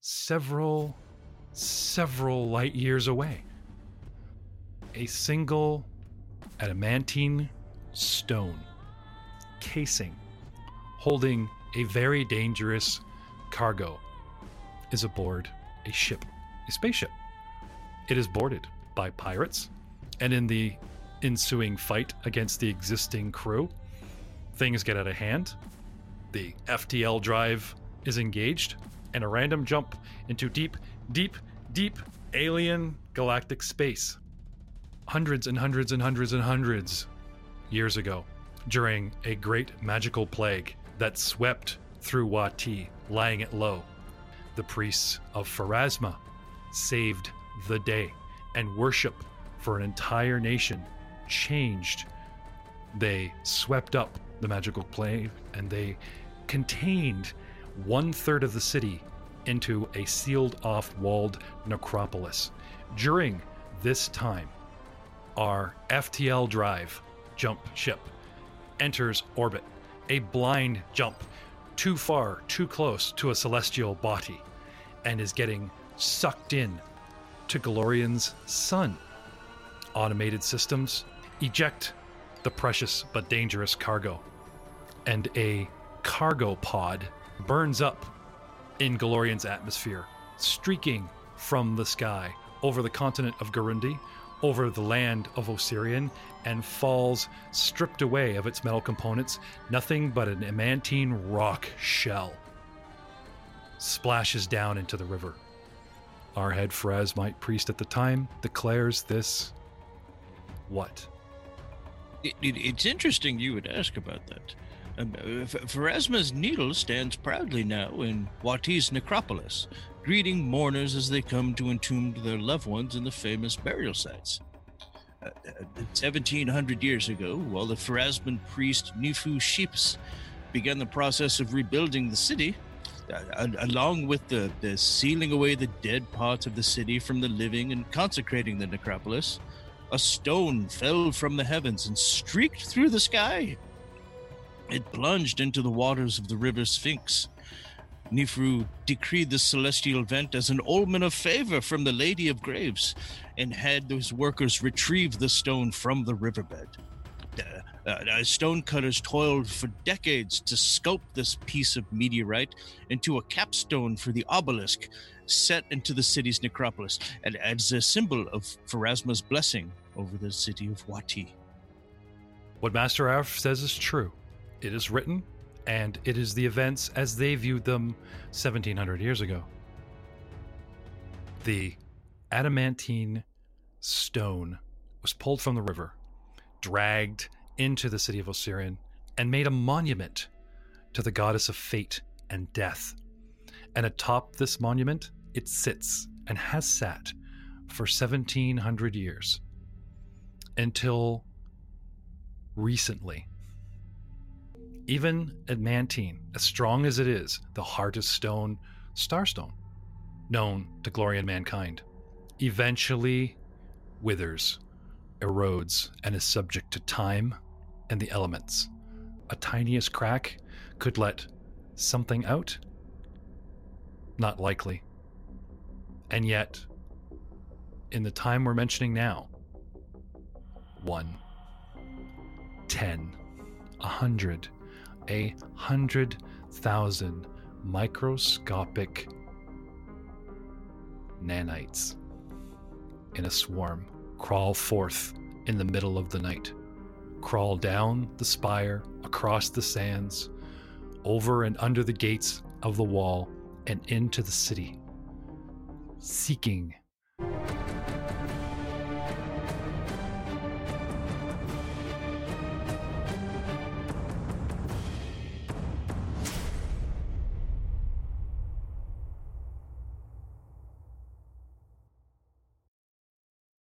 several, several light years away. A single adamantine stone casing holding a very dangerous cargo is aboard a ship, a spaceship. It is boarded by pirates, and in the ensuing fight against the existing crew, things get out of hand. The FTL drive is engaged, and a random jump into deep, deep, deep alien galactic space. Hundreds and hundreds and hundreds and hundreds years ago, during a great magical plague that swept through Wati, lying it low. The priests of Pharasma saved the day, and worship for an entire nation changed. They swept up the magical plague and they contained one third of the city into a sealed off walled necropolis. During this time, our FTL drive jump ship enters orbit, a blind jump too far, too close to a celestial body, and is getting sucked in to Golarion's sun. Automated systems eject the precious but dangerous cargo, and a cargo pod burns up in Golarion's atmosphere, streaking from the sky over the continent of Garundi, over the land of Osirion, and falls stripped away of its metal components, nothing but an amantine rock shell. Splashes down into the river. Our head Pharasmite priest at the time declares this what? It, it, it's interesting you would ask about that. Um, uh, Pharasma's needle stands proudly now in Wati's necropolis, greeting mourners as they come to entomb their loved ones in the famous burial sites. Uh, 1700 uh, years ago, while the Pharasman priest Nifu Ships began the process of rebuilding the city, uh, along with the, the sealing away the dead parts of the city from the living and consecrating the necropolis, a stone fell from the heavens and streaked through the sky. It plunged into the waters of the river Sphinx. Nifru decreed the celestial event as an omen of favor from the Lady of Graves and had those workers retrieve the stone from the riverbed. Uh, uh, stonecutters toiled for decades to sculpt this piece of meteorite into a capstone for the obelisk set into the city's necropolis and as a symbol of Pharasma's blessing over the city of Wati. What Master Arif says is true. It is written, and it is the events as they viewed them 1700 years ago. The adamantine stone was pulled from the river, dragged into the city of Osirion, and made a monument to the goddess of fate and death. And atop this monument, it sits and has sat for 1700 years until recently. Even adamantine, as strong as it is, the hardest stone, starstone, known to glory in mankind, eventually withers, erodes, and is subject to time and the elements. A tiniest crack could let something out? Not likely. And yet, in the time we're mentioning now, one, ten, a hundred, a hundred thousand microscopic nanites in a swarm crawl forth in the middle of the night, crawl down the spire, across the sands, over and under the gates of the wall, and into the city seeking